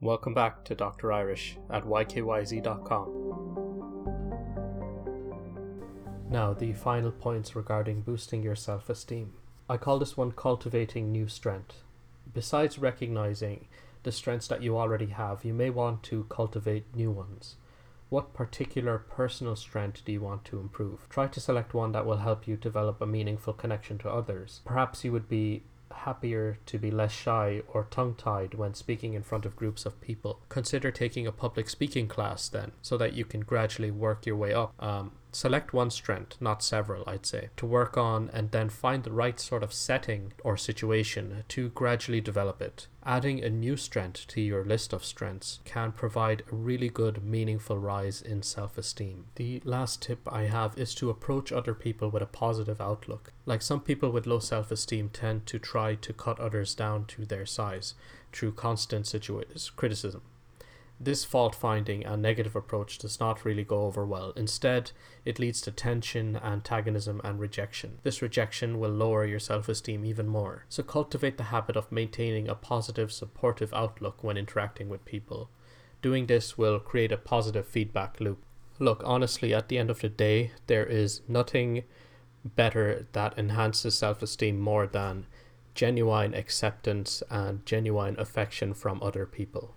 Welcome back to Dr. Irish at ykyz.com. Now, the final points regarding boosting your self esteem. I call this one cultivating new strength. Besides recognizing the strengths that you already have, you may want to cultivate new ones. What particular personal strength do you want to improve? Try to select one that will help you develop a meaningful connection to others. Perhaps you would be happier to be less shy or tongue tied when speaking in front of groups of people. Consider taking a public speaking class then, so that you can gradually work your way up. Um, select one strength, not several, I'd say, to work on and then find the right sort of setting or situation to gradually develop it. Adding a new strength to your list of strengths can provide a really good, meaningful rise in self esteem. The last tip I have is to approach other people with a positive outlook. Like some people with low self esteem tend to try to cut others down to their size through constant situa- criticism. This fault finding and negative approach does not really go over well. Instead, it leads to tension, antagonism, and rejection. This rejection will lower your self esteem even more. So, cultivate the habit of maintaining a positive, supportive outlook when interacting with people. Doing this will create a positive feedback loop. Look, honestly, at the end of the day, there is nothing better that enhances self esteem more than genuine acceptance and genuine affection from other people.